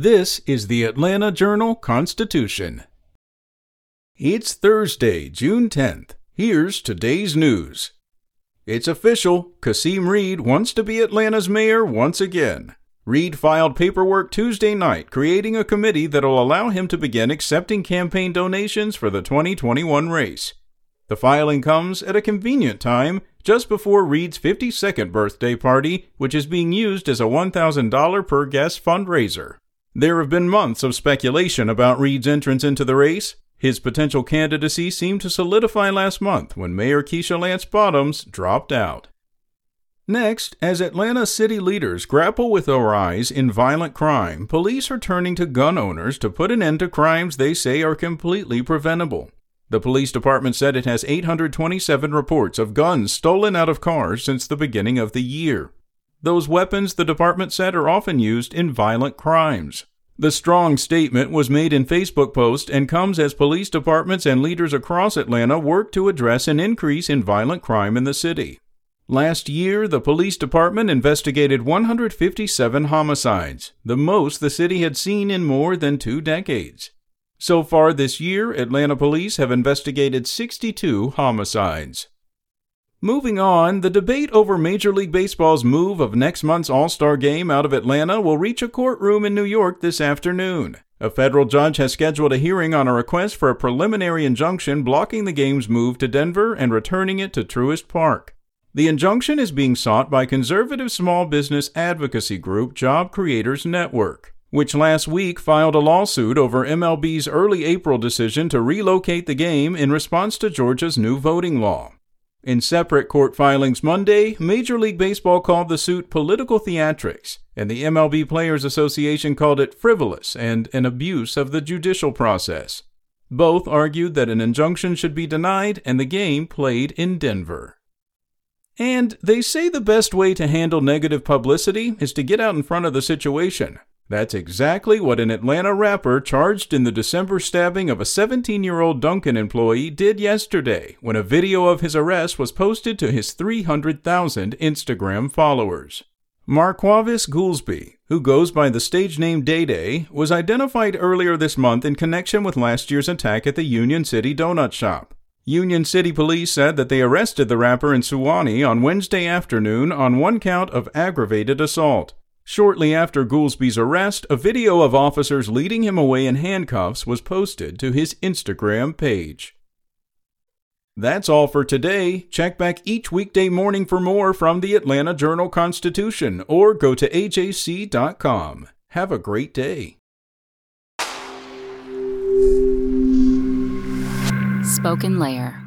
This is the Atlanta Journal Constitution. It's Thursday, June 10th. Here's today's news. It's official. Kasim Reed wants to be Atlanta's mayor once again. Reed filed paperwork Tuesday night creating a committee that'll allow him to begin accepting campaign donations for the 2021 race. The filing comes at a convenient time just before Reed's 52nd birthday party, which is being used as a $1,000 per guest fundraiser. There have been months of speculation about Reed's entrance into the race. His potential candidacy seemed to solidify last month when Mayor Keisha Lance Bottoms dropped out. Next, as Atlanta city leaders grapple with a rise in violent crime, police are turning to gun owners to put an end to crimes they say are completely preventable. The police department said it has 827 reports of guns stolen out of cars since the beginning of the year. Those weapons, the department said, are often used in violent crimes. The strong statement was made in Facebook post and comes as police departments and leaders across Atlanta work to address an increase in violent crime in the city. Last year, the police department investigated 157 homicides, the most the city had seen in more than two decades. So far this year, Atlanta police have investigated 62 homicides. Moving on, the debate over Major League Baseball's move of next month's All Star game out of Atlanta will reach a courtroom in New York this afternoon. A federal judge has scheduled a hearing on a request for a preliminary injunction blocking the game's move to Denver and returning it to Truist Park. The injunction is being sought by conservative small business advocacy group Job Creators Network, which last week filed a lawsuit over MLB's early April decision to relocate the game in response to Georgia's new voting law. In separate court filings Monday, Major League Baseball called the suit political theatrics, and the MLB Players Association called it frivolous and an abuse of the judicial process. Both argued that an injunction should be denied and the game played in Denver. And they say the best way to handle negative publicity is to get out in front of the situation. That's exactly what an Atlanta rapper charged in the December stabbing of a 17 year old Dunkin' employee did yesterday when a video of his arrest was posted to his 300,000 Instagram followers. Marquavis Goolsby, who goes by the stage name Day Day, was identified earlier this month in connection with last year's attack at the Union City Donut Shop. Union City Police said that they arrested the rapper in Suwanee on Wednesday afternoon on one count of aggravated assault. Shortly after Goolsby's arrest, a video of officers leading him away in handcuffs was posted to his Instagram page. That's all for today. Check back each weekday morning for more from the Atlanta Journal Constitution or go to ajc.com. Have a great day. SpokenLayer.